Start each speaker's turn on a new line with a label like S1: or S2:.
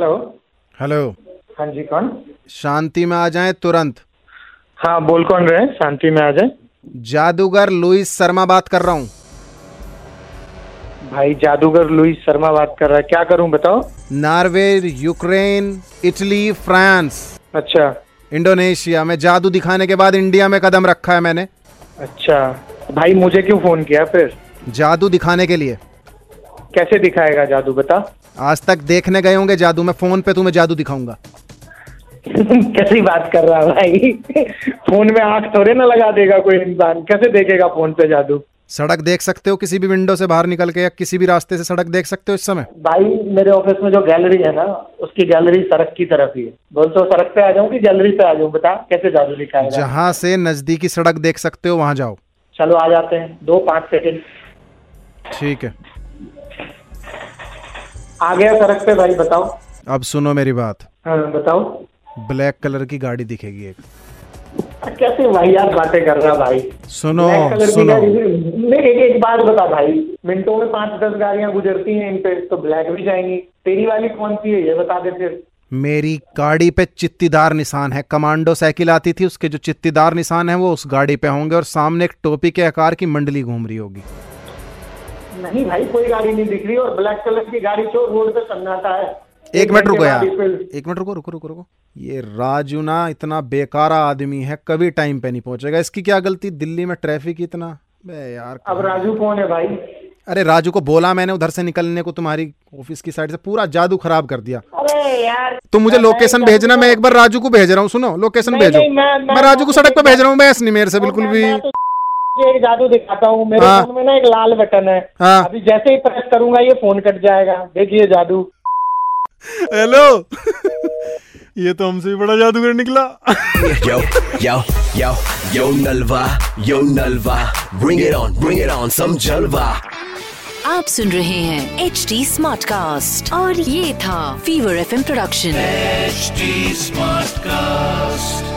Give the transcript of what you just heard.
S1: Hello
S2: hello
S1: हाँ जी कौन?
S2: शांति में आ जाए तुरंत।
S1: हाँ बोल कौन रहे शांति में आ जाए।
S2: जादूगर लुइस शर्मा बात कर रहा हूँ।
S1: भाई जादूगर लुइस शर्मा बात कर रहा है। क्या करूँ बताओ।
S2: Norway Ukraine Italy France.
S1: अच्छा।
S2: इंडोनेशिया में जादू दिखाने के बाद इंडिया में कदम रखा है मैंने।
S1: अच्छा। भाई मुझे क्यों फ़ोन किया फिर?
S2: जादू दिखाने के लिए।
S1: कैसे दिखाएगा जादू बता?
S2: आज तक देखने गए होंगे जादू मैं फ़ोन पे तुम्हें जादू दिखाऊँगा।
S1: कैसी बात कर रहा भाई? फ़ोन में आँख थोड़े ना लगा देगा कोई इंसान। कैसे देखेगा फ़ोन पे जादू?
S2: सड़क देख सकते हो किसी भी विंडो से बाहर निकल के या किसी भी रास्ते से सड़क देख सकते हो इस समय?
S1: भाई मेरे ऑफ़िस में जो गैलरी है ना उसकी गैलरी सड़क की तरफ़ ही है। बोल तो सड़क पे आ जाऊँ कि गैलरी पे आ जाऊँ? बता कैसे जादू दिखाएगा?
S2: जहाँ से नजदीकी सड़क देख सकते हो वहाँ जाओ।
S1: चलो आ जाते हैं। दो पाँच सेकेंड
S2: ठीक है।
S1: आ गया सड़क पे भाई बताओ।
S2: अब सुनो मेरी बात।
S1: हाँ बताओ।
S2: ब्लैक कलर की गाड़ी दिखेगी एक।
S1: कैसे भाई यार बातें कर रहा भाई।
S2: सुनो सुनो।
S1: एक एक बात बता भाई। मिनटों में पाँच दस गाड़ियाँ गुजरती हैं इन पे तो ब्लैक भी जाएँगी। तेरी वाली कौन सी है ये बता दे फिर।
S2: मेरी गाड़ी पे चित्तीदार निशान है। कमांडो साइकिल आती थी उसके जो चित्तीदार निशान है वो उस गाड़ी पे होंगे और सामने एक टोपी के आकार की मंडली घूम रही होगी।
S1: नहीं भाई कोई गाड़ी नहीं दिख रही और ब्लैक कलर की गाड़ी चो रोड पे सन्नाटा है।
S2: एक मिनट रुको यार। एक मिनट रुको रुको रुको रुको। ये राजू ना इतना बेकारा आदमी है कभी टाइम पे नहीं पहुंचेगा। इसकी क्या गलती? दिल्ली में ट्रैफ़िक इतना? बे यार
S1: अब राजू कौन है भाई?
S2: अरे राजू को बोला मैंने उधर से निकलने को तुम्हारी ऑफ़िस की साइड से पूरा जादू खराब कर दिया।
S1: अरे यार
S2: तुम मुझे लोकेशन भेजना मैं एक बार राजू को भेज रहा हूँ सुनो लोकेशन भेजो।
S1: मैं- मैं-
S2: मैं राजू को सड़क पे भेज रहा हूँ नहीं मेरे से बिल्कुल भी
S1: मैं तो एक जादू दिखाता हूँ मेरे
S2: हाँ।
S1: फ़ोन में ना एक लाल बटन है
S2: हाँ।
S1: अभी जैसे ही प्रेस करूँगा ये फ़ोन कट जाएगा देखिए जादू
S2: हेलो ये तो हमसे भी बड़ा जादूगर निकला
S3: Yo, yo, yo, yo Nalva, yo Nalva. Bring it on, bring it on, some Jalva.
S4: आप सुन रहे हैं एच डी स्मार्ट कास्ट और ये था fever F production
S5: H smart Smartcast.